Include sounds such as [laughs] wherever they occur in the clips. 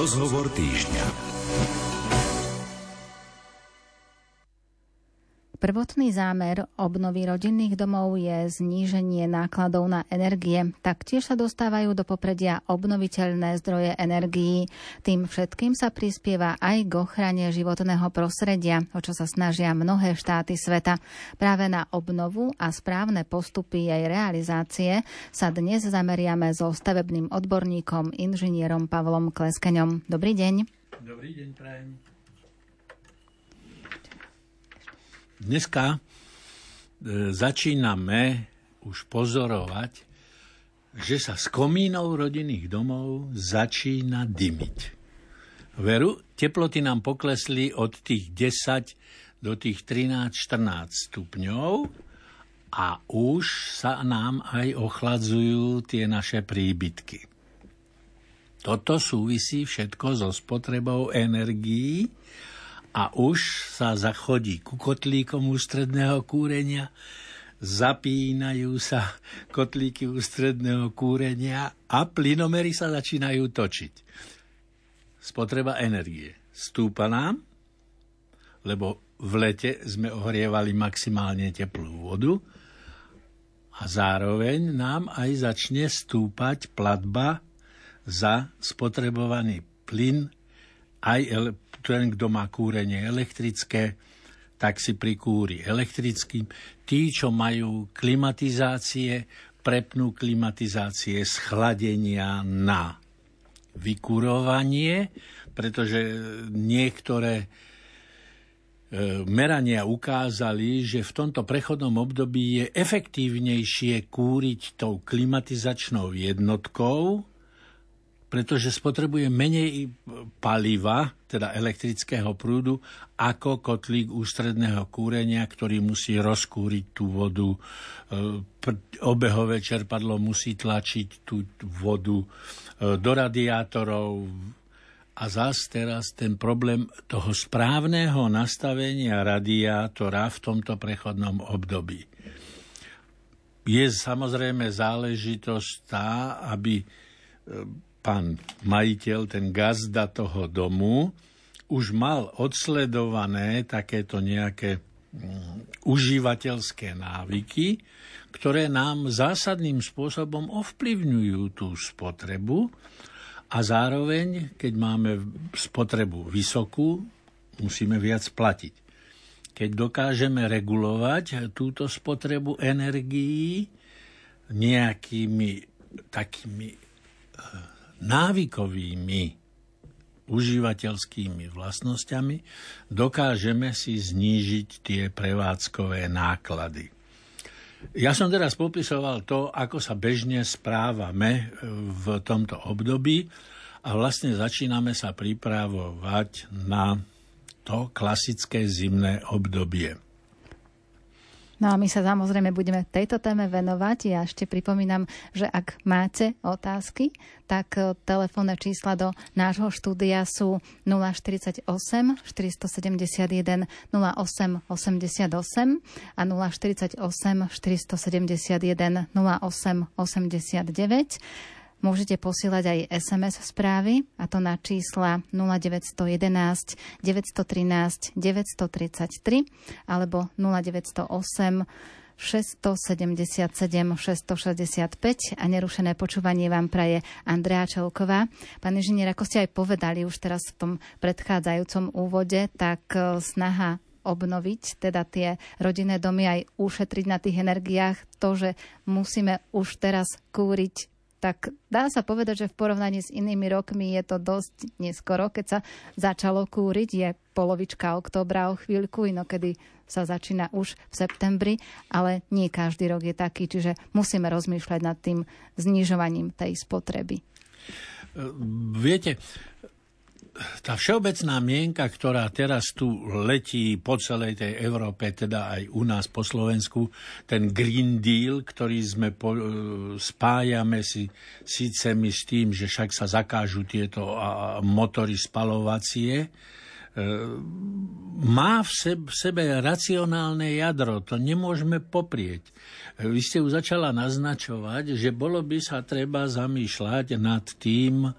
Rozhovor týždňa. Prvotný zámer obnovy rodinných domov je zníženie nákladov na energie. Taktiež sa dostávajú do popredia obnoviteľné zdroje energií. Tým všetkým sa prispieva aj k ochrane životného prostredia, o čo sa snažia mnohé štáty sveta. Práve na obnovu a správne postupy jej realizácie sa dnes zameriame so stavebným odborníkom, inžinierom Pavlom Kleskeňom. Dobrý deň. Dobrý deň, prajem. Dneska e, začíname už pozorovať, že sa z komínov rodinných domov začína dymiť. Veru, teploty nám poklesli od tých 10 do tých 13-14 stupňov a už sa nám aj ochladzujú tie naše príbytky. Toto súvisí všetko so spotrebou energií a už sa zachodí ku kotlíkom ústredného kúrenia, zapínajú sa kotlíky ústredného kúrenia a plynomery sa začínajú točiť. Spotreba energie stúpa nám, lebo v lete sme ohrievali maximálne teplú vodu a zároveň nám aj začne stúpať platba za spotrebovaný plyn aj ten, kto má kúrenie elektrické, tak si prikúri elektrickým. Tí, čo majú klimatizácie, prepnú klimatizácie z chladenia na vykurovanie, pretože niektoré e, merania ukázali, že v tomto prechodnom období je efektívnejšie kúriť tou klimatizačnou jednotkou, pretože spotrebuje menej paliva, teda elektrického prúdu, ako kotlík ústredného kúrenia, ktorý musí rozkúriť tú vodu. E, obehové čerpadlo musí tlačiť tú vodu e, do radiátorov. A zás teraz ten problém toho správneho nastavenia radiátora v tomto prechodnom období. Je samozrejme záležitosť tá, aby pán majiteľ, ten gazda toho domu, už mal odsledované takéto nejaké mm, užívateľské návyky, ktoré nám zásadným spôsobom ovplyvňujú tú spotrebu a zároveň, keď máme spotrebu vysokú, musíme viac platiť. Keď dokážeme regulovať túto spotrebu energií nejakými takými eh, návykovými užívateľskými vlastnosťami dokážeme si znížiť tie prevádzkové náklady. Ja som teraz popisoval to, ako sa bežne správame v tomto období a vlastne začíname sa pripravovať na to klasické zimné obdobie. No a my sa samozrejme budeme tejto téme venovať. Ja ešte pripomínam, že ak máte otázky, tak e, telefónne čísla do nášho štúdia sú 048 471 08 88 a 048 471 08 89. Môžete posielať aj SMS správy, a to na čísla 0911 913 933 alebo 0908 677 665 a nerušené počúvanie vám praje Andrea Čelková. Pán inžinier, ako ste aj povedali už teraz v tom predchádzajúcom úvode, tak e, snaha obnoviť teda tie rodinné domy aj ušetriť na tých energiách to, že musíme už teraz kúriť tak dá sa povedať, že v porovnaní s inými rokmi je to dosť neskoro, keď sa začalo kúriť. Je polovička oktobra o chvíľku, inokedy sa začína už v septembri, ale nie každý rok je taký, čiže musíme rozmýšľať nad tým znižovaním tej spotreby. Viete, tá všeobecná mienka, ktorá teraz tu letí po celej tej Európe, teda aj u nás po Slovensku, ten Green Deal, ktorý sme po, e, spájame si síce my s tým, že však sa zakážu tieto motory spalovacie, má v sebe, racionálne jadro, to nemôžeme poprieť. Vy ste už začala naznačovať, že bolo by sa treba zamýšľať nad tým,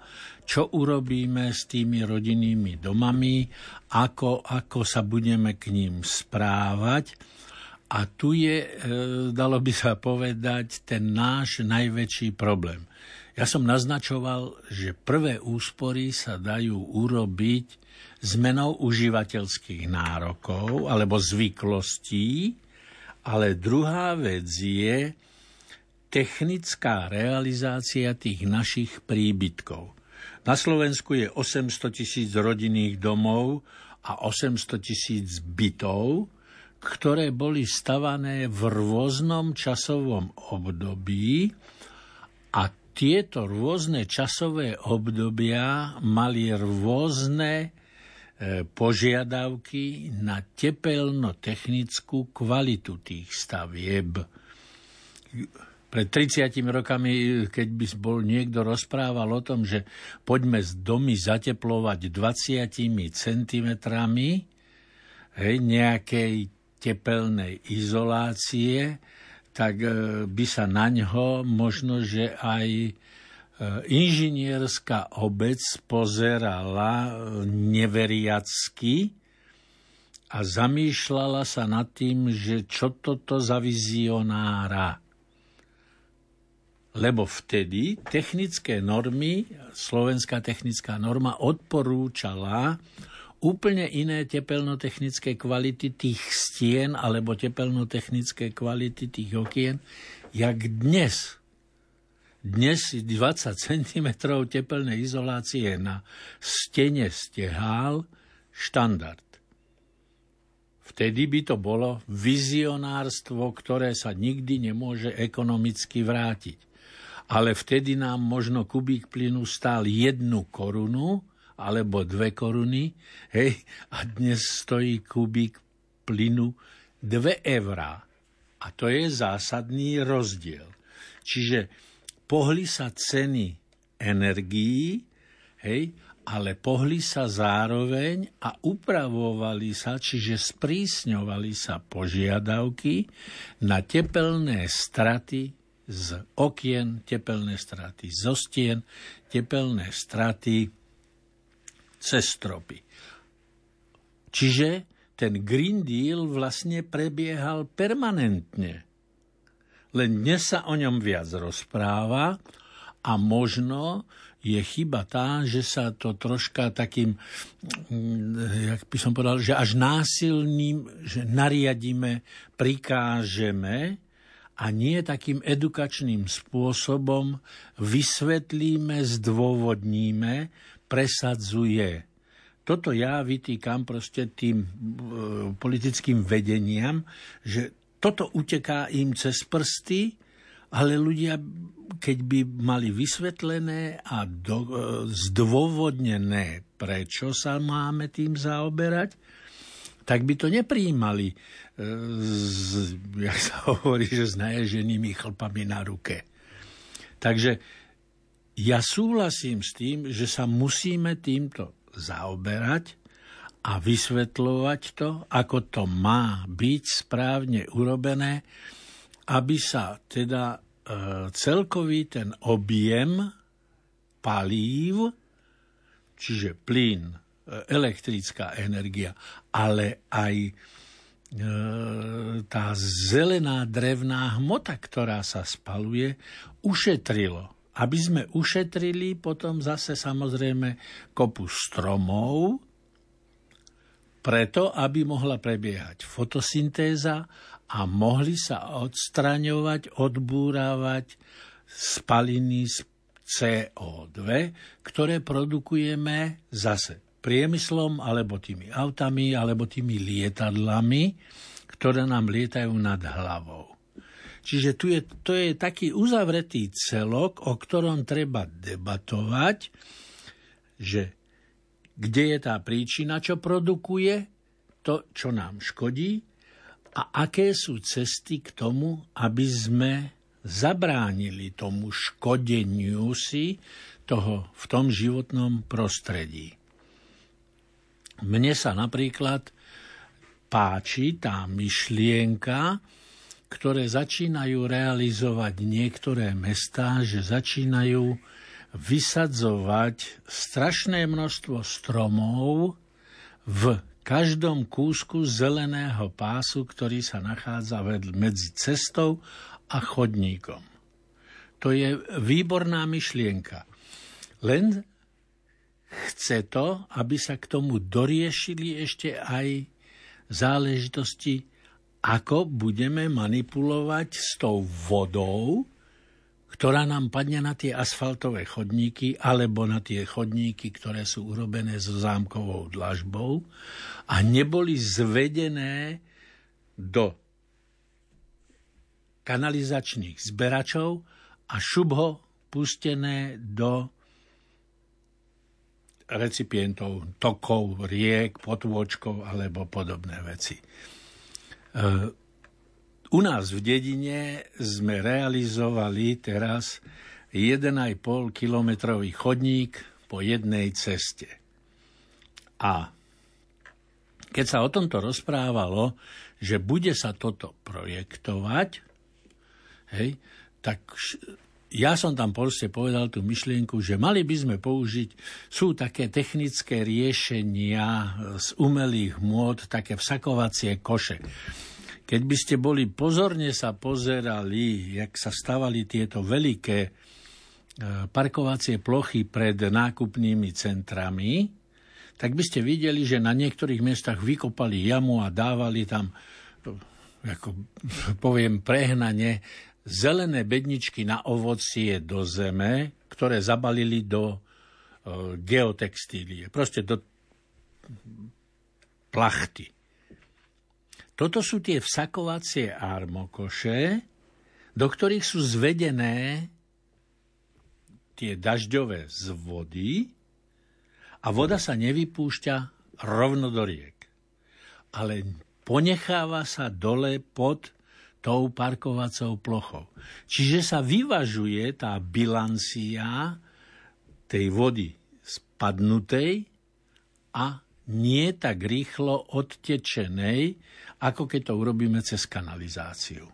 čo urobíme s tými rodinnými domami, ako, ako sa budeme k ním správať. A tu je, e, dalo by sa povedať, ten náš najväčší problém. Ja som naznačoval, že prvé úspory sa dajú urobiť zmenou užívateľských nárokov alebo zvyklostí, ale druhá vec je technická realizácia tých našich príbytkov. Na Slovensku je 800 tisíc rodinných domov a 800 tisíc bytov, ktoré boli stavané v rôznom časovom období a tieto rôzne časové obdobia mali rôzne požiadavky na tepelno-technickú kvalitu tých stavieb. Pred 30 rokami, keď by bol niekto rozprával o tom, že poďme z domy zateplovať 20 cm hej, nejakej tepelnej izolácie, tak e, by sa na ňo možno, že aj E, inžinierská obec pozerala neveriacky a zamýšľala sa nad tým, že čo toto za vizionára. Lebo vtedy technické normy, slovenská technická norma odporúčala úplne iné tepelnotechnické kvality tých stien alebo tepelnotechnické kvality tých okien, jak dnes dnes 20 cm tepelnej izolácie na stene stehál štandard. Vtedy by to bolo vizionárstvo, ktoré sa nikdy nemôže ekonomicky vrátiť. Ale vtedy nám možno kubík plynu stál jednu korunu alebo dve koruny, hej, a dnes stojí kubík plynu dve eurá. A to je zásadný rozdiel. Čiže pohli sa ceny energií, hej, ale pohli sa zároveň a upravovali sa, čiže sprísňovali sa požiadavky na tepelné straty z okien, tepelné straty zo stien, tepelné straty cez stropy. Čiže ten Green Deal vlastne prebiehal permanentne len dnes sa o ňom viac rozpráva a možno je chyba tá, že sa to troška takým, mm, jak by som povedal, že až násilným, že nariadíme, prikážeme a nie takým edukačným spôsobom vysvetlíme, zdôvodníme, presadzuje. Toto ja vytýkam proste tým e, politickým vedeniam, že toto uteká im cez prsty, ale ľudia, keď by mali vysvetlené a do, e, zdôvodnené, prečo sa máme tým zaoberať, tak by to nepríjmali, e, z, jak sa [laughs] hovorí, že s naježenými chlpami na ruke. Takže ja súhlasím s tým, že sa musíme týmto zaoberať, a vysvetľovať to, ako to má byť správne urobené, aby sa teda e, celkový ten objem palív, čiže plyn, e, elektrická energia, ale aj e, tá zelená drevná hmota, ktorá sa spaluje, ušetrilo. Aby sme ušetrili potom zase samozrejme kopu stromov, preto, aby mohla prebiehať fotosyntéza a mohli sa odstraňovať, odbúravať spaliny z CO2, ktoré produkujeme zase priemyslom, alebo tými autami, alebo tými lietadlami, ktoré nám lietajú nad hlavou. Čiže tu je, to je taký uzavretý celok, o ktorom treba debatovať, že kde je tá príčina, čo produkuje to, čo nám škodí a aké sú cesty k tomu, aby sme zabránili tomu škodeniu si toho v tom životnom prostredí. Mne sa napríklad páči tá myšlienka, ktoré začínajú realizovať niektoré mestá, že začínajú vysadzovať strašné množstvo stromov v každom kúsku zeleného pásu, ktorý sa nachádza medzi cestou a chodníkom. To je výborná myšlienka. Len chce to, aby sa k tomu doriešili ešte aj záležitosti ako budeme manipulovať s tou vodou, ktorá nám padne na tie asfaltové chodníky alebo na tie chodníky, ktoré sú urobené so zámkovou dlažbou a neboli zvedené do kanalizačných zberačov a šubho pustené do recipientov, tokov, riek, potôčkov alebo podobné veci. U nás v dedine sme realizovali teraz 1,5 kilometrový chodník po jednej ceste. A keď sa o tomto rozprávalo, že bude sa toto projektovať, hej, tak ja som tam proste povedal tú myšlienku, že mali by sme použiť, sú také technické riešenia z umelých môd, také vsakovacie koše. Keď by ste boli pozorne sa pozerali, jak sa stavali tieto veľké e, parkovacie plochy pred nákupnými centrami, tak by ste videli, že na niektorých miestach vykopali jamu a dávali tam, ako poviem prehnane, zelené bedničky na ovocie do zeme, ktoré zabalili do e, geotextílie, proste do plachty. Toto sú tie vsakovacie armokoše, do ktorých sú zvedené tie dažďové z vody a voda sa nevypúšťa rovno do riek. Ale ponecháva sa dole pod tou parkovacou plochou. Čiže sa vyvažuje tá bilancia tej vody spadnutej a nie tak rýchlo odtečenej, ako keď to urobíme cez kanalizáciu.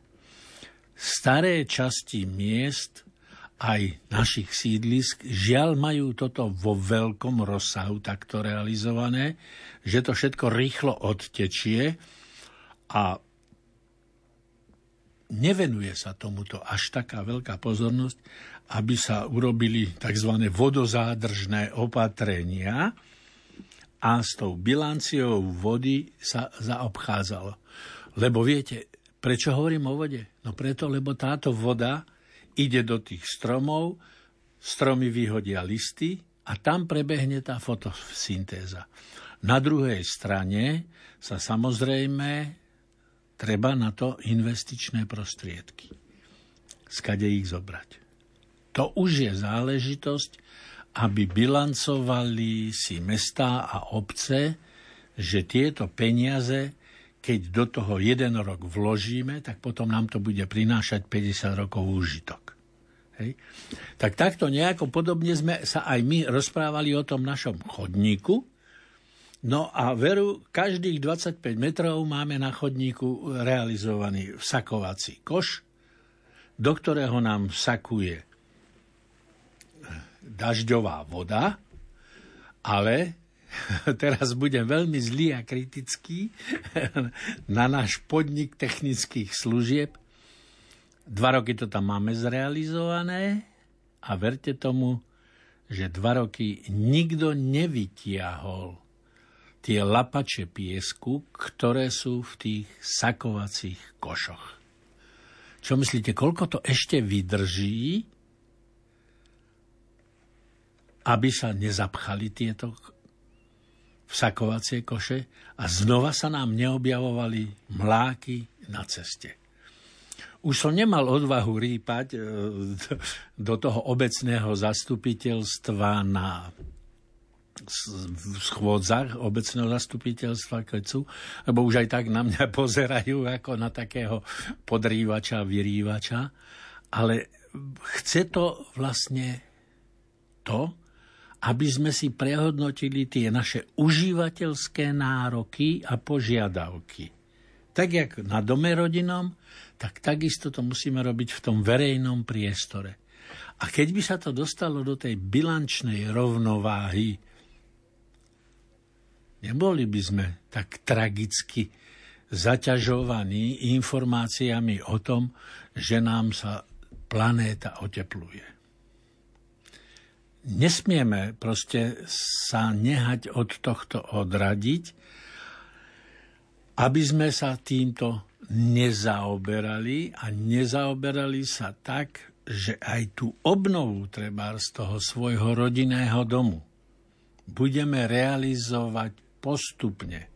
Staré časti miest aj našich sídlisk žiaľ majú toto vo veľkom rozsahu takto realizované, že to všetko rýchlo odtečie a nevenuje sa tomuto až taká veľká pozornosť, aby sa urobili tzv. vodozádržné opatrenia a s tou bilanciou vody sa zaobchádzalo. Lebo viete, prečo hovorím o vode? No preto, lebo táto voda ide do tých stromov, stromy vyhodia listy a tam prebehne tá fotosyntéza. Na druhej strane sa samozrejme treba na to investičné prostriedky. Skade ich zobrať. To už je záležitosť, aby bilancovali si mestá a obce, že tieto peniaze, keď do toho jeden rok vložíme, tak potom nám to bude prinášať 50 rokov úžitok. Hej. Tak takto nejako podobne sme sa aj my rozprávali o tom našom chodníku, No a veru, každých 25 metrov máme na chodníku realizovaný vsakovací koš, do ktorého nám vsakuje dažďová voda, ale [laughs] teraz budem veľmi zlý a kritický [laughs] na náš podnik technických služieb. Dva roky to tam máme zrealizované a verte tomu, že dva roky nikto nevytiahol tie lapače piesku, ktoré sú v tých sakovacích košoch. Čo myslíte, koľko to ešte vydrží, aby sa nezapchali tieto vsakovacie koše a znova sa nám neobjavovali mláky na ceste. Už som nemal odvahu rýpať e, [laughs] do toho obecného zastupiteľstva na schôdzach obecného zastupiteľstva Klecu, lebo už aj tak na mňa [laughs] pozerajú ako na takého podrývača, vyrývača, ale chce to vlastne to, aby sme si prehodnotili tie naše užívateľské nároky a požiadavky. Tak jak na dome rodinom, tak takisto to musíme robiť v tom verejnom priestore. A keď by sa to dostalo do tej bilančnej rovnováhy, neboli by sme tak tragicky zaťažovaní informáciami o tom, že nám sa planéta otepluje. Nesmieme proste sa nehať od tohto odradiť, aby sme sa týmto nezaoberali a nezaoberali sa tak, že aj tú obnovu treba z toho svojho rodinného domu budeme realizovať postupne.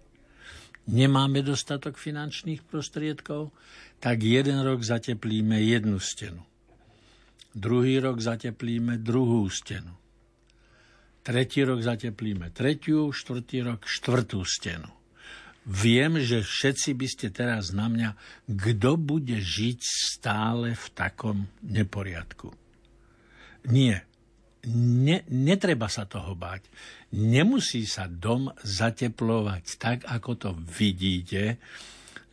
Nemáme dostatok finančných prostriedkov, tak jeden rok zateplíme jednu stenu. Druhý rok zateplíme druhú stenu. Tretí rok zateplíme tretiu, štvrtý rok štvrtú stenu. Viem, že všetci by ste teraz na mňa, kto bude žiť stále v takom neporiadku. Nie. Ne, netreba sa toho báť. Nemusí sa dom zateplovať tak, ako to vidíte,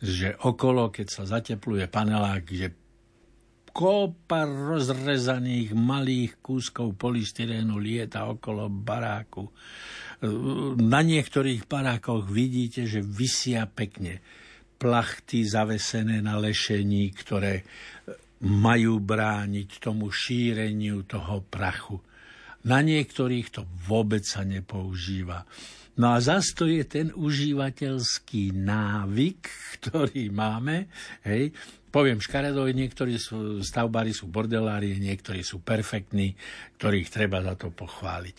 že okolo, keď sa zatepluje panelák, že kopa rozrezaných malých kúskov polystyrénu lieta okolo baráku. Na niektorých barákoch vidíte, že vysia pekne plachty zavesené na lešení, ktoré majú brániť tomu šíreniu toho prachu. Na niektorých to vôbec sa nepoužíva. No a zase to je ten užívateľský návyk, [laughs] ktorý máme, hej, poviem škaredo, niektorí sú, stavbári sú bordelári, niektorí sú perfektní, ktorých treba za to pochváliť.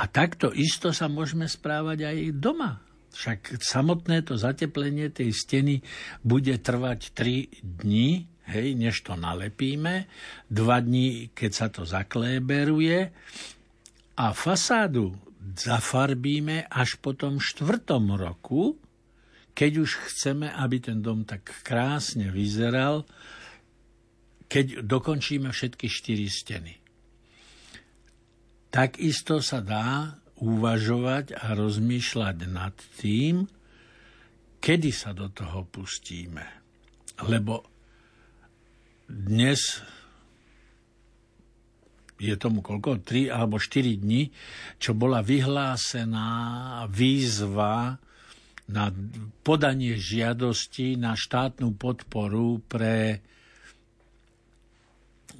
A takto isto sa môžeme správať aj doma. Však samotné to zateplenie tej steny bude trvať 3 dní, hej, než to nalepíme, 2 dní, keď sa to zakléberuje a fasádu zafarbíme až po tom štvrtom roku, keď už chceme, aby ten dom tak krásne vyzeral, keď dokončíme všetky štyri steny. Takisto sa dá uvažovať a rozmýšľať nad tým, kedy sa do toho pustíme. Lebo dnes je tomu koľko? 3 alebo 4 dní, čo bola vyhlásená výzva na podanie žiadosti na štátnu podporu pre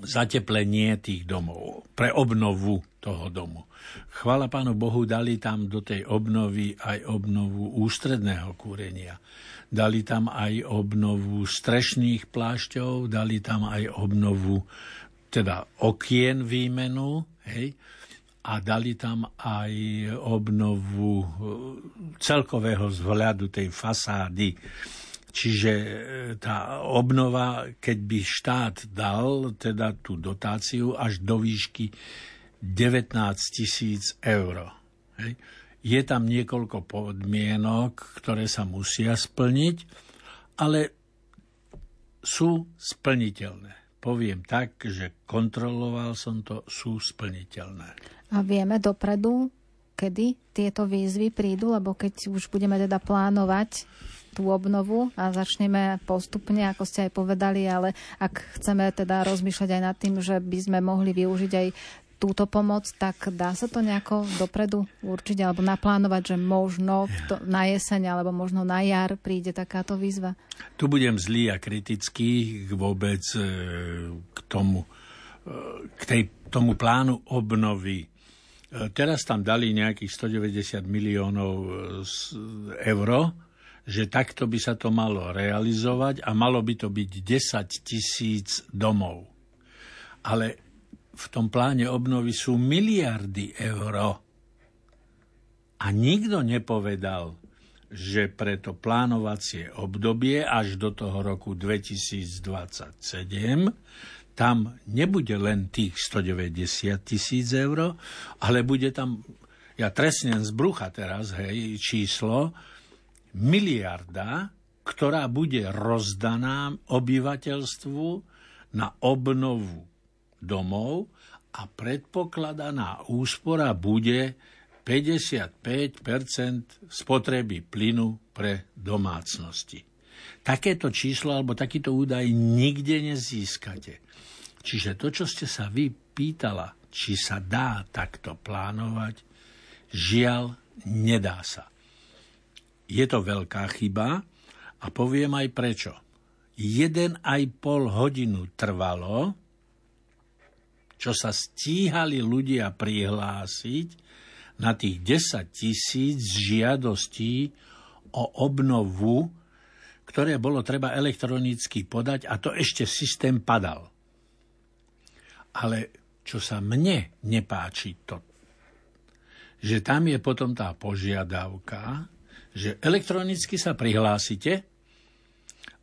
zateplenie tých domov, pre obnovu toho domu. Chvala Pánu Bohu, dali tam do tej obnovy aj obnovu ústredného kúrenia. Dali tam aj obnovu strešných plášťov, dali tam aj obnovu teda okien výmenu, hej, a dali tam aj obnovu e, celkového vzhľadu tej fasády. Čiže e, tá obnova, keď by štát dal teda tú dotáciu až do výšky 19 tisíc eur. Hej. Je tam niekoľko podmienok, ktoré sa musia splniť, ale sú splniteľné. Poviem tak, že kontroloval som to, sú splniteľné. A vieme dopredu, kedy tieto výzvy prídu, lebo keď už budeme teda plánovať tú obnovu a začneme postupne, ako ste aj povedali, ale ak chceme teda rozmýšľať aj nad tým, že by sme mohli využiť aj túto pomoc, tak dá sa to nejako dopredu určiť alebo naplánovať, že možno to, na jeseň alebo možno na jar príde takáto výzva? Tu budem zlý a kritický vôbec e, k tomu, e, k tej, tomu plánu obnovy E, teraz tam dali nejakých 190 miliónov eur, že takto by sa to malo realizovať a malo by to byť 10 tisíc domov. Ale v tom pláne obnovy sú miliardy eur. A nikto nepovedal, že pre to plánovacie obdobie až do toho roku 2027 tam nebude len tých 190 tisíc eur, ale bude tam, ja trestnem z brucha teraz, hej, číslo, miliarda, ktorá bude rozdaná obyvateľstvu na obnovu domov a predpokladaná úspora bude 55% spotreby plynu pre domácnosti. Takéto číslo alebo takýto údaj nikde nezískate. Čiže to, čo ste sa vy pýtala, či sa dá takto plánovať, žiaľ, nedá sa. Je to veľká chyba a poviem aj prečo. Jeden aj pol hodinu trvalo, čo sa stíhali ľudia prihlásiť, na tých 10 tisíc žiadostí o obnovu, ktoré bolo treba elektronicky podať a to ešte systém padal. Ale čo sa mne nepáči, to, že tam je potom tá požiadavka, že elektronicky sa prihlásite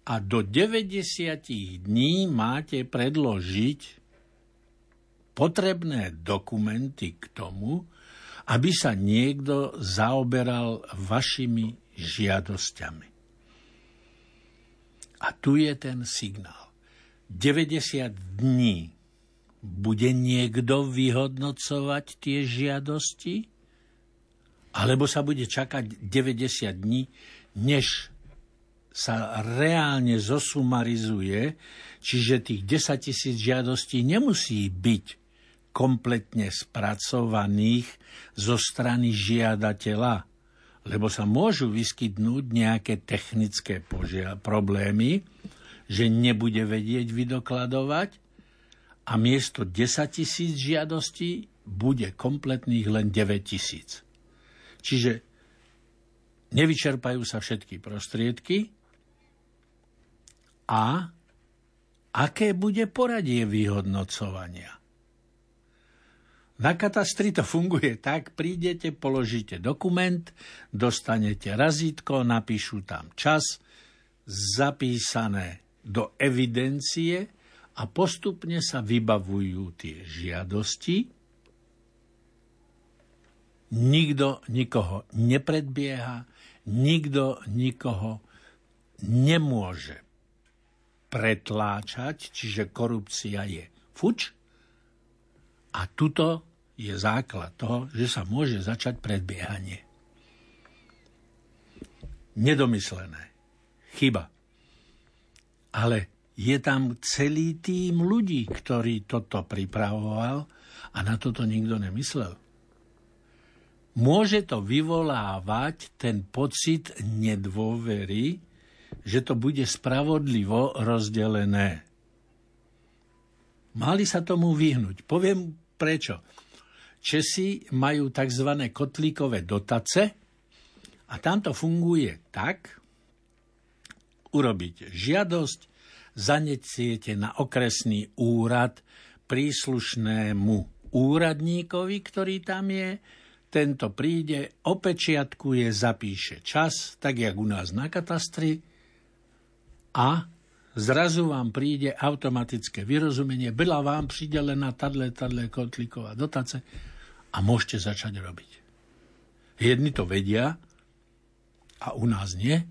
a do 90 dní máte predložiť potrebné dokumenty k tomu, aby sa niekto zaoberal vašimi žiadosťami. A tu je ten signál. 90 dní bude niekto vyhodnocovať tie žiadosti? Alebo sa bude čakať 90 dní, než sa reálne zosumarizuje, čiže tých 10 tisíc žiadostí nemusí byť kompletne spracovaných zo strany žiadateľa, lebo sa môžu vyskytnúť nejaké technické požia- problémy, že nebude vedieť vydokladovať a miesto 10 tisíc žiadostí bude kompletných len 9 tisíc. Čiže nevyčerpajú sa všetky prostriedky a aké bude poradie vyhodnocovania. Na katastri to funguje tak, prídete, položíte dokument, dostanete razítko, napíšu tam čas, zapísané do evidencie a postupne sa vybavujú tie žiadosti. Nikto nikoho nepredbieha, nikto nikoho nemôže pretláčať, čiže korupcia je fuč. A tuto je základ toho, že sa môže začať predbiehanie. Nedomyslené. Chyba. Ale je tam celý tým ľudí, ktorý toto pripravoval a na toto nikto nemyslel. Môže to vyvolávať ten pocit nedôvery, že to bude spravodlivo rozdelené. Mali sa tomu vyhnúť. Poviem prečo. Česi majú tzv. kotlíkové dotace a tam to funguje tak, urobiť žiadosť, zaneciete na okresný úrad príslušnému úradníkovi, ktorý tam je, tento príde, opečiatkuje, zapíše čas, tak jak u nás na katastri a zrazu vám príde automatické vyrozumenie, byla vám pridelená tadle, tadle kotlíková dotace a môžete začať robiť. Jedni to vedia a u nás nie.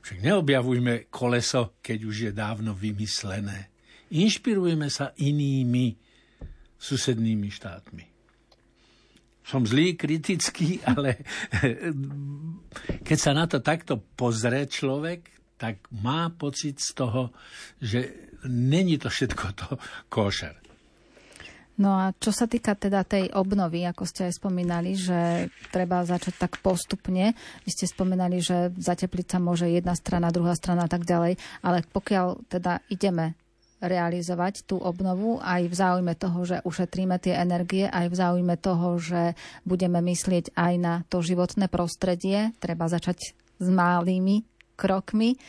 Však neobjavujme koleso, keď už je dávno vymyslené. Inšpirujeme sa inými susednými štátmi. Som zlý, kritický, [laughs] ale [laughs] keď sa na to takto pozrie človek, tak má pocit z toho, že není to všetko to košer. No a čo sa týka teda tej obnovy, ako ste aj spomínali, že treba začať tak postupne. Vy ste spomínali, že zatepliť sa môže jedna strana, druhá strana a tak ďalej, ale pokiaľ teda ideme realizovať tú obnovu aj v záujme toho, že ušetríme tie energie, aj v záujme toho, že budeme myslieť aj na to životné prostredie, treba začať s malými krokmi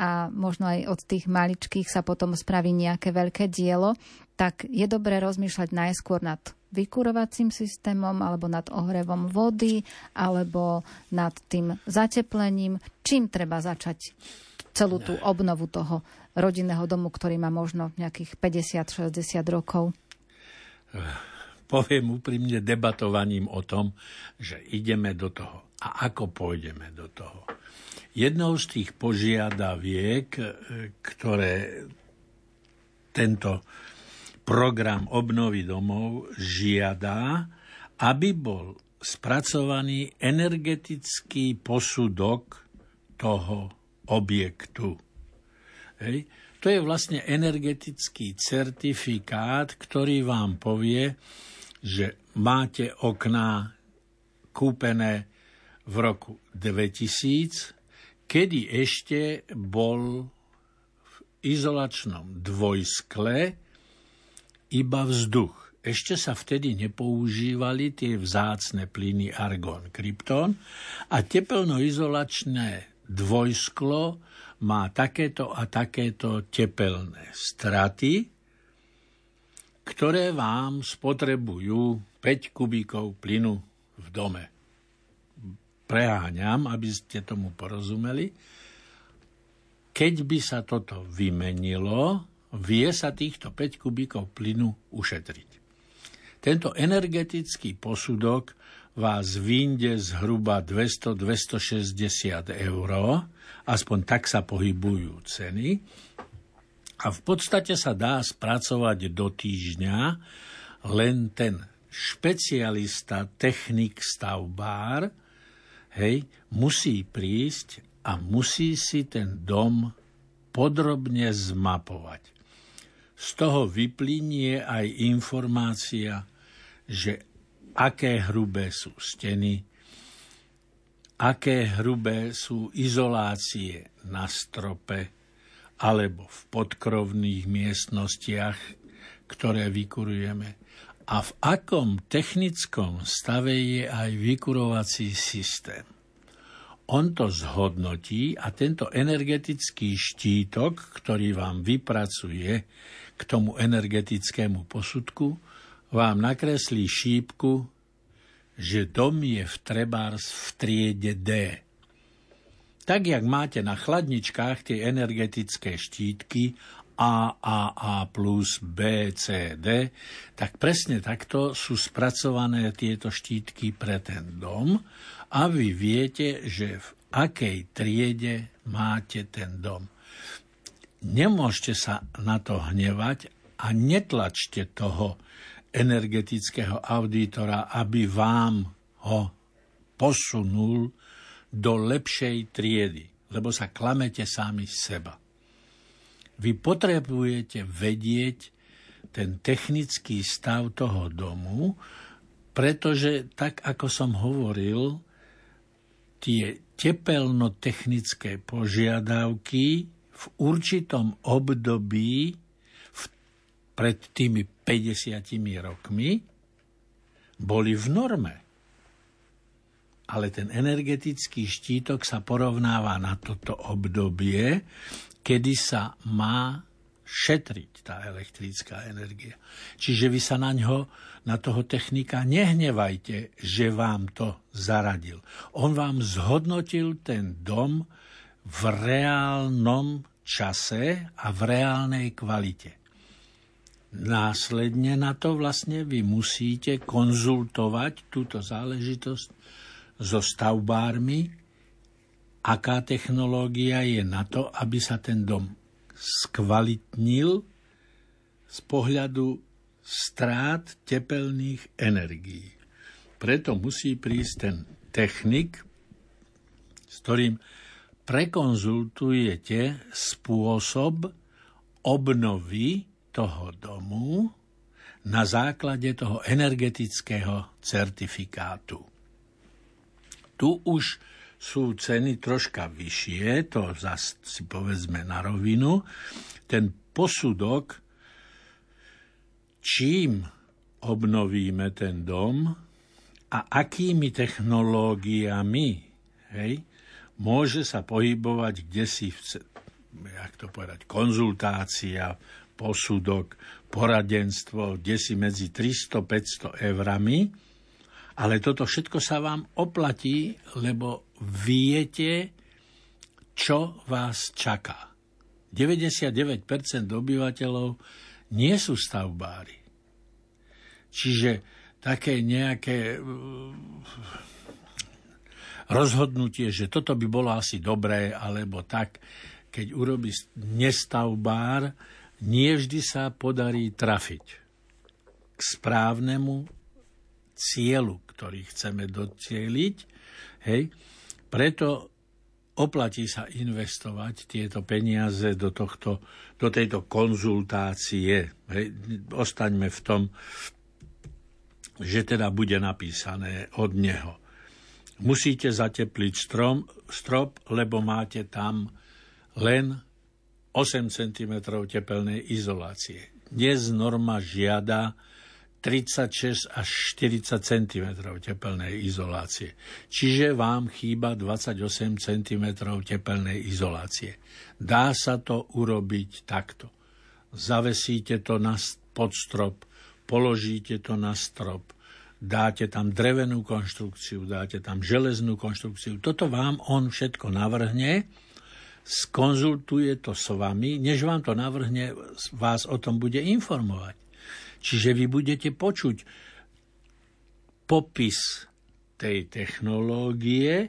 a možno aj od tých maličkých sa potom spraví nejaké veľké dielo, tak je dobré rozmýšľať najskôr nad vykurovacím systémom alebo nad ohrevom vody alebo nad tým zateplením. Čím treba začať celú tú obnovu toho rodinného domu, ktorý má možno nejakých 50-60 rokov? Poviem úprimne debatovaním o tom, že ideme do toho a ako pôjdeme do toho. Jednou z tých požiadaviek, ktoré tento program obnovy domov žiada, aby bol spracovaný energetický posudok toho objektu. Hej. To je vlastne energetický certifikát, ktorý vám povie, že máte okná kúpené v roku 2000, kedy ešte bol v izolačnom dvojskle iba vzduch. Ešte sa vtedy nepoužívali tie vzácne plyny argon, kryptón a tepelnoizolačné dvojsklo má takéto a takéto tepelné straty, ktoré vám spotrebujú 5 kubíkov plynu v dome. Preháňam, aby ste tomu porozumeli. Keď by sa toto vymenilo, vie sa týchto 5 kubíkov plynu ušetriť. Tento energetický posudok vás vyjde zhruba 200-260 eur, aspoň tak sa pohybujú ceny. A v podstate sa dá spracovať do týždňa len ten špecialista, technik, stavbár, hej, musí prísť a musí si ten dom podrobne zmapovať. Z toho vyplynie aj informácia, že aké hrubé sú steny, aké hrubé sú izolácie na strope alebo v podkrovných miestnostiach, ktoré vykurujeme. A v akom technickom stave je aj vykurovací systém. On to zhodnotí a tento energetický štítok, ktorý vám vypracuje k tomu energetickému posudku, vám nakreslí šípku, že dom je v trebárs v triede D. Tak, jak máte na chladničkách tie energetické štítky A, A, A plus, B, C, D, tak presne takto sú spracované tieto štítky pre ten dom a vy viete, že v akej triede máte ten dom. Nemôžete sa na to hnevať a netlačte toho energetického auditora, aby vám ho posunul do lepšej triedy, lebo sa klamete sami seba. Vy potrebujete vedieť ten technický stav toho domu, pretože tak, ako som hovoril, tie tepelno-technické požiadavky v určitom období pred tými 50 rokmi boli v norme. Ale ten energetický štítok sa porovnáva na toto obdobie, kedy sa má šetriť tá elektrická energia. Čiže vy sa na ňo, na toho technika nehnevajte, že vám to zaradil. On vám zhodnotil ten dom v reálnom čase a v reálnej kvalite. Následne na to vlastne vy musíte konzultovať túto záležitosť so stavbármi, aká technológia je na to, aby sa ten dom skvalitnil z pohľadu strát tepelných energií. Preto musí prísť ten technik, s ktorým prekonzultujete spôsob obnovy toho domu na základe toho energetického certifikátu. Tu už sú ceny troška vyššie, to zase si povedzme na rovinu. Ten posudok, čím obnovíme ten dom a akými technológiami, hej, môže sa pohybovať kde si, jak to povedať, konzultácia, posudok, poradenstvo, kde si medzi 300-500 eurami, ale toto všetko sa vám oplatí, lebo viete, čo vás čaká. 99% obyvateľov nie sú stavbári. Čiže také nejaké mm, rozhodnutie, že toto by bolo asi dobré, alebo tak, keď urobí nestavbár, nie vždy sa podarí trafiť k správnemu cieľu, ktorý chceme docieliť. Hej? Preto oplatí sa investovať tieto peniaze do, tohto, do tejto konzultácie. Hej? Ostaňme v tom, že teda bude napísané od neho. Musíte zatepliť strom, strop, lebo máte tam len 8 cm tepelnej izolácie. Dnes norma žiada 36 až 40 cm tepelnej izolácie. Čiže vám chýba 28 cm tepelnej izolácie. Dá sa to urobiť takto. Zavesíte to na podstrop, položíte to na strop, dáte tam drevenú konštrukciu, dáte tam železnú konštrukciu. Toto vám on všetko navrhne skonzultuje to s vami, než vám to navrhne, vás o tom bude informovať. Čiže vy budete počuť popis tej technológie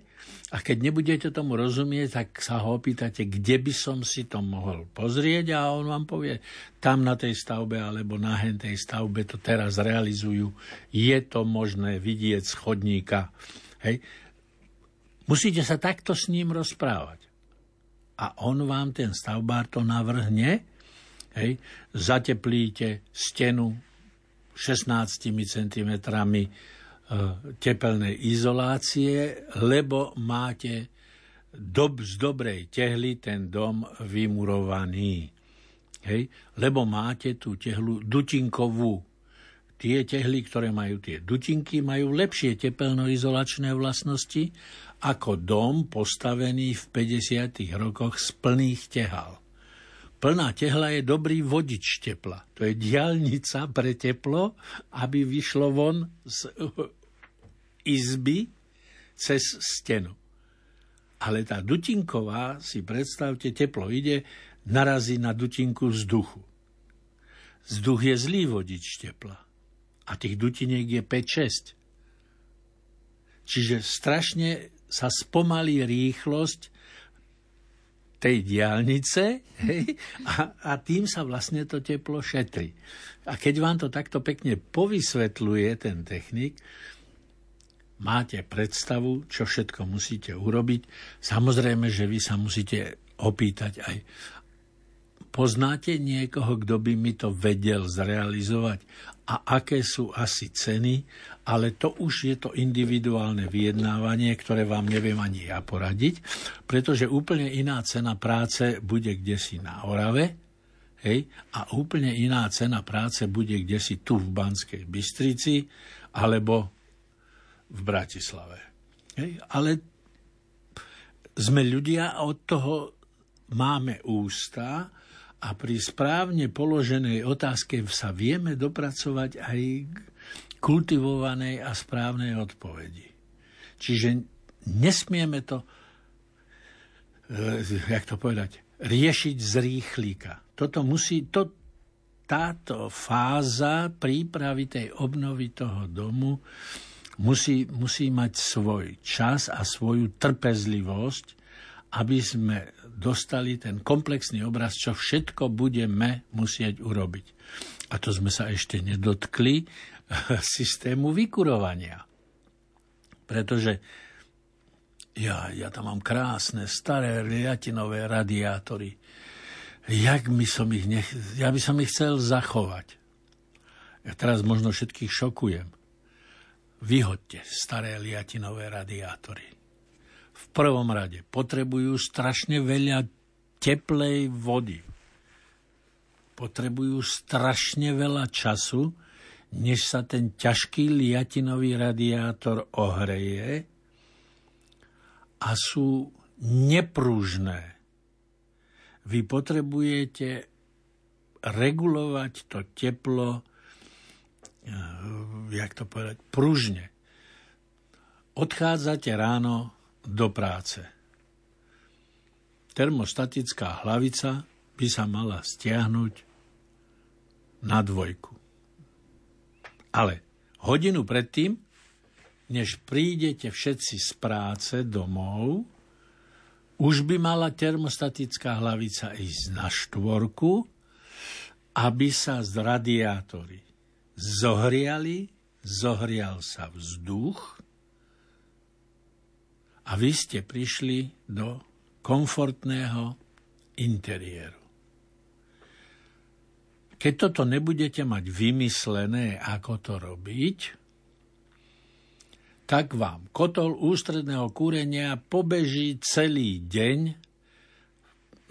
a keď nebudete tomu rozumieť, tak sa ho opýtate, kde by som si to mohol pozrieť a on vám povie, tam na tej stavbe alebo na hen tej stavbe to teraz realizujú, je to možné vidieť z chodníka. Hej. Musíte sa takto s ním rozprávať a on vám, ten stavbár, to navrhne, hej, zateplíte stenu 16 cm e, tepelnej izolácie, lebo máte dob, z dobrej tehly ten dom vymurovaný. Hej? Lebo máte tú tehlu dutinkovú. Tie tehly, ktoré majú tie dutinky, majú lepšie tepelnoizolačné vlastnosti ako dom postavený v 50. rokoch z plných tehal. Plná tehla je dobrý vodič tepla. To je diálnica pre teplo, aby vyšlo von z izby cez stenu. Ale tá dutinková, si predstavte, teplo ide, narazí na dutinku vzduchu. Vzduch je zlý vodič tepla. A tých dutiniek je 5-6. Čiže strašne sa spomalí rýchlosť tej diálnice hej, a, a tým sa vlastne to teplo šetrí. A keď vám to takto pekne povysvetľuje ten technik, máte predstavu, čo všetko musíte urobiť. Samozrejme, že vy sa musíte opýtať aj, poznáte niekoho, kto by mi to vedel zrealizovať? A aké sú asi ceny, ale to už je to individuálne vyjednávanie, ktoré vám neviem ani ja poradiť, pretože úplne iná cena práce bude kde si na Orave, hej, a úplne iná cena práce bude kde si tu v Banskej Bystrici alebo v Bratislave. Hej, ale sme ľudia a od toho máme ústa a pri správne položenej otázke sa vieme dopracovať aj k kultivovanej a správnej odpovedi. Čiže nesmieme to, e, jak to povedať, riešiť z rýchlika. Toto musí, to, táto fáza prípravy tej obnovy toho domu musí, musí mať svoj čas a svoju trpezlivosť, aby sme dostali ten komplexný obraz, čo všetko budeme musieť urobiť. A to sme sa ešte nedotkli systému vykurovania. Pretože ja, ja tam mám krásne, staré liatinové radiátory. Jak by som ich nech... Ja by som ich chcel zachovať. Ja teraz možno všetkých šokujem. Vyhoďte staré liatinové radiátory prvom rade potrebujú strašne veľa teplej vody. Potrebujú strašne veľa času, než sa ten ťažký liatinový radiátor ohreje a sú nepružné. Vy potrebujete regulovať to teplo, eh, jak to povedať, pružne. Odchádzate ráno do práce. Termostatická hlavica by sa mala stiahnuť na dvojku. Ale hodinu predtým, než prídete všetci z práce domov, už by mala termostatická hlavica ísť na štvorku, aby sa z radiátory zohriali, zohrial sa vzduch a vy ste prišli do komfortného interiéru. Keď toto nebudete mať vymyslené, ako to robiť, tak vám kotol ústredného kúrenia pobeží celý deň,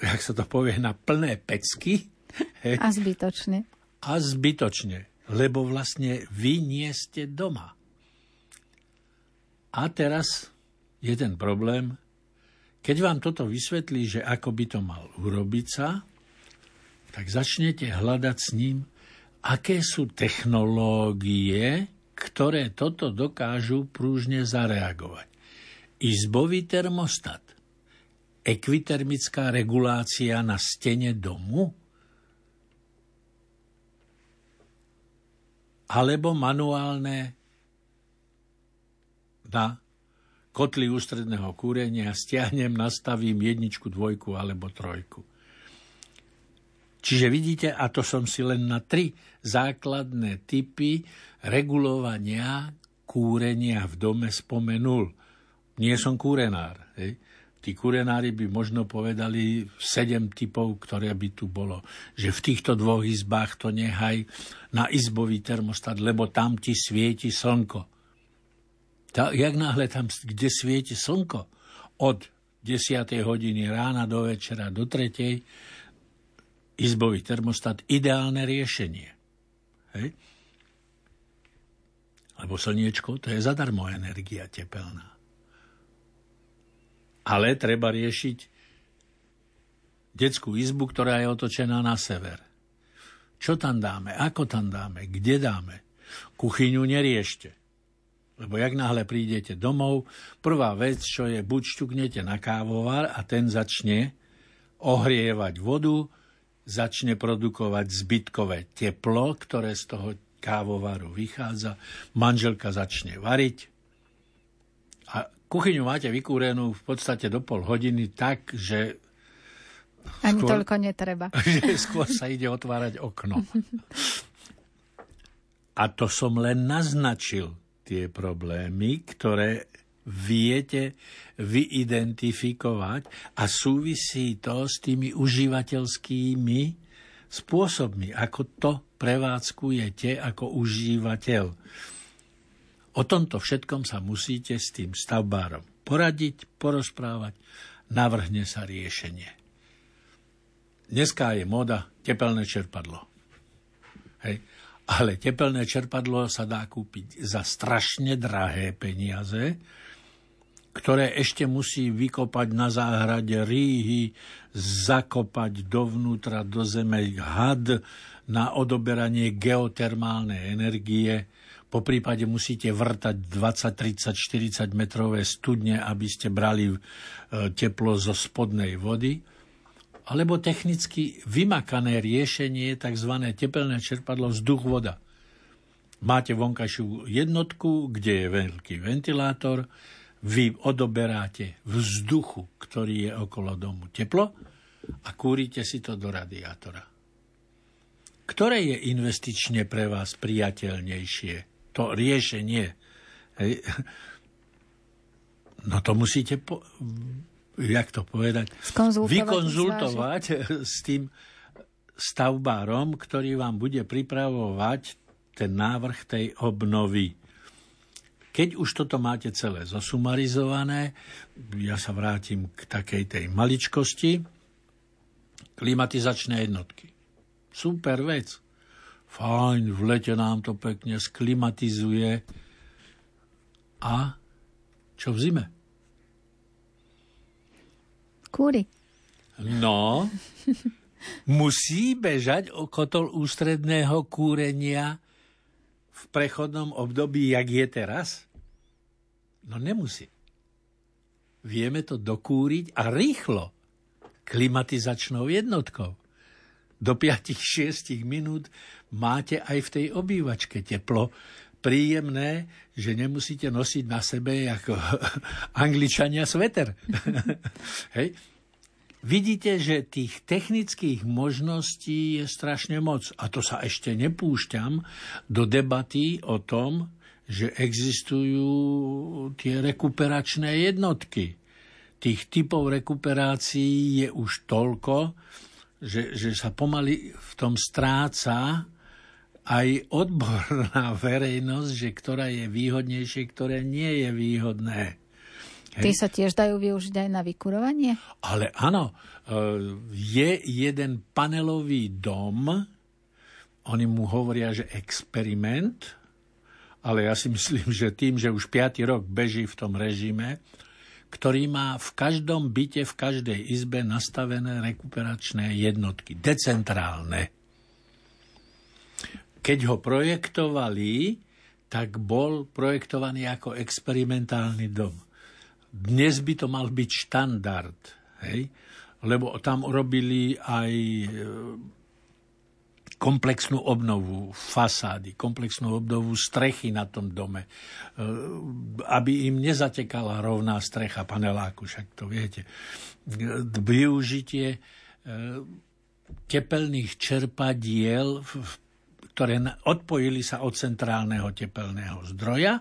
jak sa to povie, na plné pecky. [laughs] A zbytočne. A zbytočne, lebo vlastne vy nie ste doma. A teraz je ten problém, keď vám toto vysvetlí, že ako by to mal urobiť sa, tak začnete hľadať s ním, aké sú technológie, ktoré toto dokážu prúžne zareagovať. Izbový termostat, ekvitermická regulácia na stene domu, alebo manuálne na kotli ústredného kúrenia, stiahnem, nastavím jedničku, dvojku alebo trojku. Čiže vidíte, a to som si len na tri základné typy regulovania kúrenia v dome spomenul. Nie som kúrenár. Hej. Tí kurenári by možno povedali sedem typov, ktoré by tu bolo. Že v týchto dvoch izbách to nechaj na izbový termostat, lebo tam ti svieti slnko. Ta, jak náhle tam, kde svieti slnko, od 10. hodiny rána do večera do 3 izbový termostat ideálne riešenie. Hej? Lebo slniečko to je zadarmo energia tepelná. Ale treba riešiť detskú izbu, ktorá je otočená na sever. Čo tam dáme? Ako tam dáme? Kde dáme? Kuchyňu neriešte. Lebo jak náhle prídete domov, prvá vec, čo je, buď šťuknete na kávovar a ten začne ohrievať vodu, začne produkovať zbytkové teplo, ktoré z toho kávovaru vychádza, manželka začne variť a kuchyňu máte vykúrenú v podstate do pol hodiny tak, že ani skôr, toľko netreba. [laughs] Že skôr sa ide otvárať okno. [laughs] A to som len naznačil tie problémy, ktoré viete vyidentifikovať a súvisí to s tými užívateľskými spôsobmi, ako to prevádzkujete ako užívateľ. O tomto všetkom sa musíte s tým stavbárom poradiť, porozprávať, navrhne sa riešenie. Dneska je moda tepelné čerpadlo. Hej. Ale tepelné čerpadlo sa dá kúpiť za strašne drahé peniaze, ktoré ešte musí vykopať na záhrade rýhy, zakopať dovnútra do zeme had na odoberanie geotermálnej energie. Po prípade musíte vrtať 20, 30, 40 metrové studne, aby ste brali e, teplo zo spodnej vody. Alebo technicky vymakané riešenie tzv. tepelné čerpadlo vzduch-voda. Máte vonkajšiu jednotku, kde je veľký ventilátor, vy odoberáte vzduchu, ktorý je okolo domu teplo a kúrite si to do radiátora. Ktoré je investične pre vás priateľnejšie? To riešenie. Hej. No to musíte, po, jak to povedať, vykonzultovať s tým stavbárom, ktorý vám bude pripravovať ten návrh tej obnovy. Keď už toto máte celé zosumarizované, ja sa vrátim k takej tej maličkosti, klimatizačné jednotky. Super vec. Fajn, v lete nám to pekne sklimatizuje. A čo v zime? Kúry. No, [laughs] musí bežať o kotol ústredného kúrenia v prechodnom období, jak je teraz? No nemusí. Vieme to dokúriť a rýchlo klimatizačnou jednotkou. Do 5-6 minút máte aj v tej obývačke teplo, príjemné, že nemusíte nosiť na sebe ako [laughs] angličania sveter. [laughs] Hej? vidíte, že tých technických možností je strašne moc. A to sa ešte nepúšťam do debaty o tom, že existujú tie rekuperačné jednotky. Tých typov rekuperácií je už toľko, že, že sa pomaly v tom stráca aj odborná [laughs] verejnosť, že ktorá je výhodnejšie, ktoré nie je výhodné. Hej. Tie sa tiež dajú využiť aj na vykurovanie? Ale áno, e, je jeden panelový dom, oni mu hovoria, že experiment, ale ja si myslím, že tým, že už 5. rok beží v tom režime, ktorý má v každom byte, v každej izbe nastavené rekuperačné jednotky, decentrálne. Keď ho projektovali, tak bol projektovaný ako experimentálny dom. Dnes by to mal byť štandard, hej? lebo tam robili aj e, komplexnú obnovu fasády, komplexnú obnovu strechy na tom dome, e, aby im nezatekala rovná strecha paneláku, však to viete. Využitie e, tepelných čerpadiel, ktoré odpojili sa od centrálneho tepelného zdroja,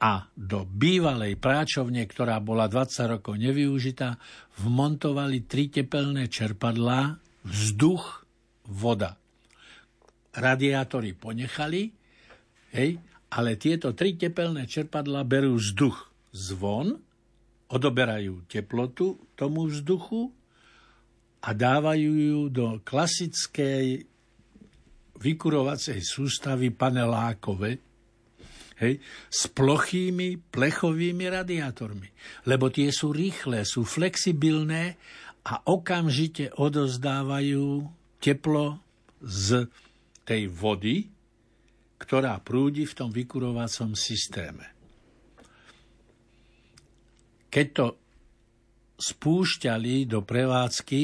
a do bývalej práčovne, ktorá bola 20 rokov nevyužitá, vmontovali tri tepelné čerpadlá, vzduch, voda. Radiátory ponechali, hej, ale tieto tri tepelné čerpadlá berú vzduch zvon, odoberajú teplotu tomu vzduchu a dávajú ju do klasickej vykurovacej sústavy panelákové, hej, s plochými plechovými radiátormi. Lebo tie sú rýchle, sú flexibilné a okamžite odozdávajú teplo z tej vody, ktorá prúdi v tom vykurovacom systéme. Keď to spúšťali do prevádzky,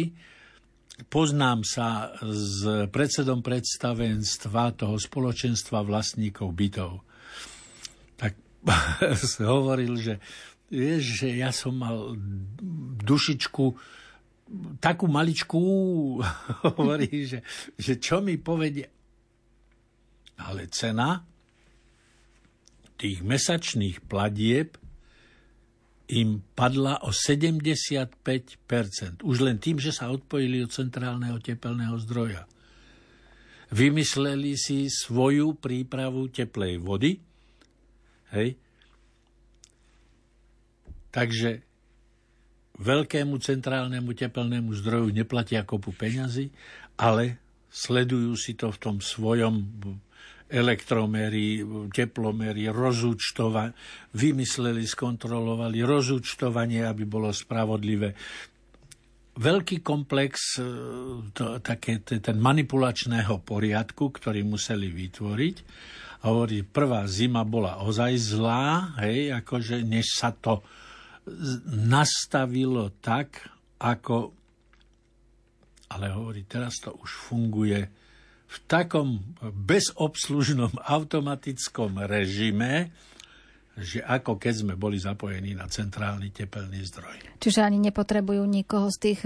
poznám sa s predsedom predstavenstva toho spoločenstva vlastníkov bytov [laughs] hovoril, že vieš, že ja som mal dušičku takú maličkú, [laughs] hovorí, že, že čo mi povedie. Ale cena tých mesačných platieb im padla o 75%. Už len tým, že sa odpojili od centrálneho tepelného zdroja. Vymysleli si svoju prípravu teplej vody, Hej? Takže veľkému centrálnemu tepelnému zdroju neplatia kopu peňazí, ale sledujú si to v tom svojom elektromery, teplomery, rozúčtovanie, vymysleli, skontrolovali rozúčtovanie, aby bolo spravodlivé. Veľký komplex e, to, také, ten manipulačného poriadku, ktorý museli vytvoriť hovorí, prvá zima bola ozaj zlá, hej, akože než sa to nastavilo tak, ako... Ale hovorí, teraz to už funguje v takom bezobslužnom automatickom režime, že ako keď sme boli zapojení na centrálny tepelný zdroj. Čiže ani nepotrebujú nikoho z tých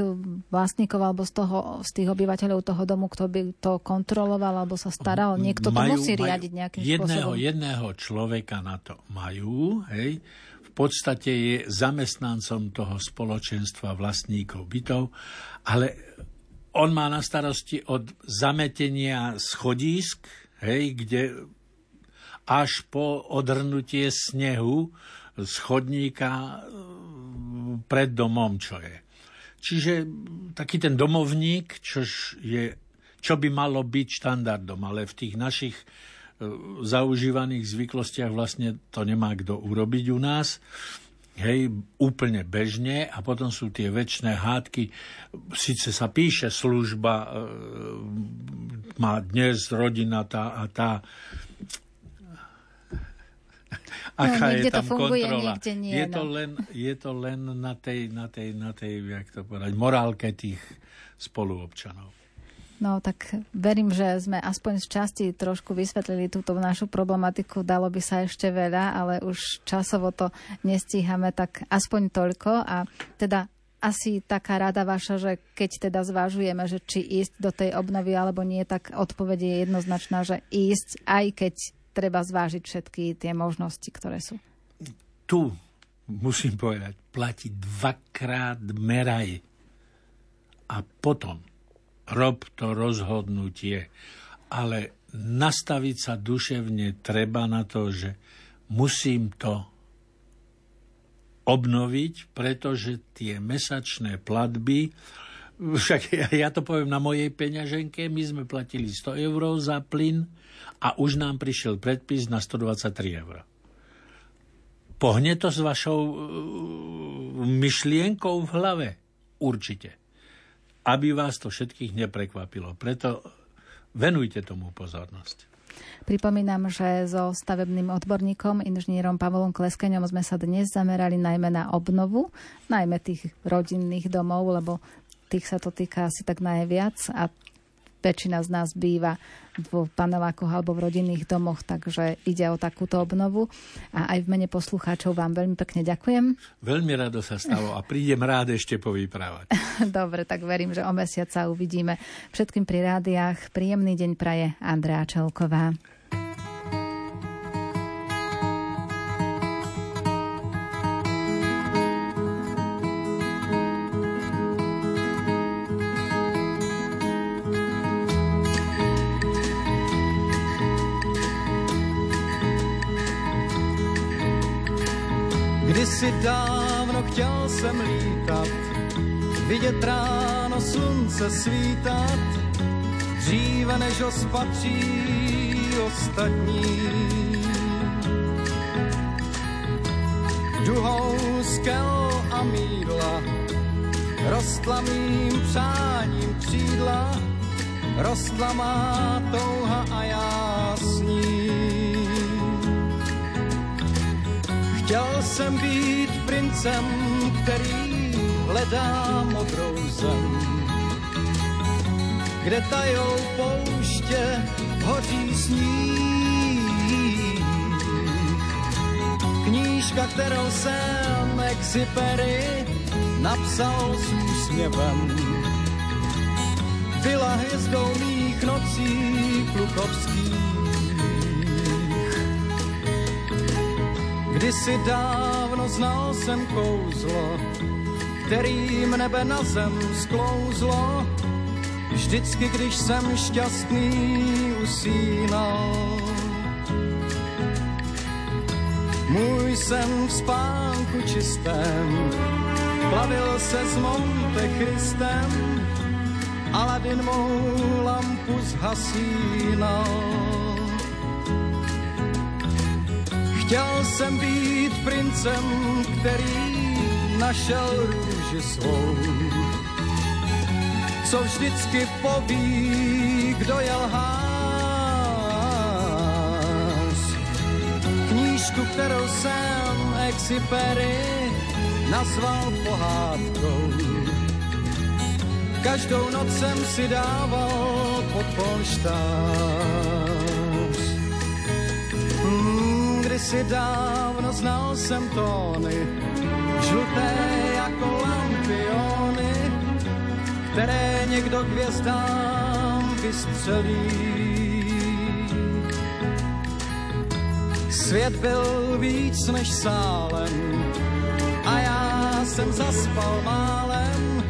vlastníkov alebo z, toho, z tých obyvateľov toho domu, kto by to kontroloval alebo sa staral. Niekto majú, to musí majú riadiť nejakým jedného, spôsobom. Jedného človeka na to majú, hej. V podstate je zamestnancom toho spoločenstva vlastníkov bytov, ale on má na starosti od zametenia schodísk, hej, kde až po odhrnutie snehu z chodníka e, pred domom, čo je. Čiže taký ten domovník, čož je, čo by malo byť štandardom, ale v tých našich e, zaužívaných zvyklostiach vlastne to nemá kto urobiť u nás. Hej, úplne bežne a potom sú tie väčšie hádky. Sice sa píše služba, e, má dnes rodina tá a tá, aká no, je tam funguje, kontrola. Nie, je, no. to len, je to len na tej, na tej, na tej, jak to povedať, morálke tých spoluobčanov. No tak verím, že sme aspoň z časti trošku vysvetlili túto našu problematiku. Dalo by sa ešte veľa, ale už časovo to nestíhame, tak aspoň toľko. A teda asi taká rada vaša, že keď teda zvážujeme, že či ísť do tej obnovy alebo nie, tak odpoveď je jednoznačná, že ísť, aj keď treba zvážiť všetky tie možnosti, ktoré sú. Tu, musím povedať, platí dvakrát meraj a potom rob to rozhodnutie. Ale nastaviť sa duševne treba na to, že musím to obnoviť, pretože tie mesačné platby, však ja, ja to poviem na mojej peňaženke, my sme platili 100 eur za plyn a už nám prišiel predpis na 123 eur. Pohne to s vašou uh, myšlienkou v hlave? Určite. Aby vás to všetkých neprekvapilo. Preto venujte tomu pozornosť. Pripomínam, že so stavebným odborníkom, inžinierom Pavlom Kleskeňom sme sa dnes zamerali najmä na obnovu, najmä tých rodinných domov, lebo tých sa to týka asi tak najviac a väčšina z nás býva v panelákoch alebo v rodinných domoch, takže ide o takúto obnovu. A aj v mene poslucháčov vám veľmi pekne ďakujem. Veľmi rado sa stalo a prídem rád ešte povyprávať. [laughs] Dobre, tak verím, že o mesiac sa uvidíme. Všetkým pri rádiách príjemný deň praje Andrea Čelková. Kdysi dávno chtěl jsem lítat, vidět ráno slunce svítat, dříve než ho spatří ostatní. Duhou skel a mídla, rostla mým přáním křídla, rostla má touha a já s. Chtěl jsem být princem, který hledá modrou zem, kde tajou pouště hoří sníh. Knížka, kterou jsem Exupery napsal s úsměvem, byla hvězdou mých nocí klukovských. Kdysi dávno znal jsem kouzlo, kterým nebe na zem sklouzlo, vždycky, když jsem šťastný usínal. Můj sen v spánku čistém plavil se s Monte Christem, Aladin mou lampu zhasínal. Chtěl jsem být princem, který našel růži svou. Co vždycky poví, kdo je lhář. Knížku, kterou jsem Exupery nazval pohádkou. Každou noc jsem si dával pod polštář kdysi dávno znal jsem tóny, žluté jako lampiony, které někdo hvězdám vystřelí. Svět byl víc než sálem a já jsem zaspal málem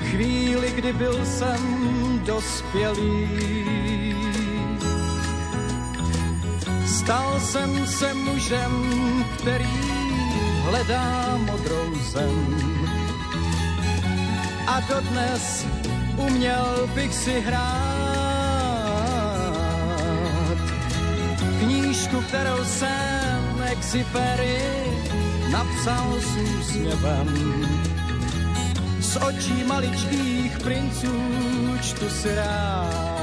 chvíli, kdy byl jsem dospělý. Stal jsem se mužem, který hledá modrou zem. A dodnes uměl bych si hrát knížku, kterou jsem Exupery napsal s úsměvem. Z očí maličkých princů čtu si rád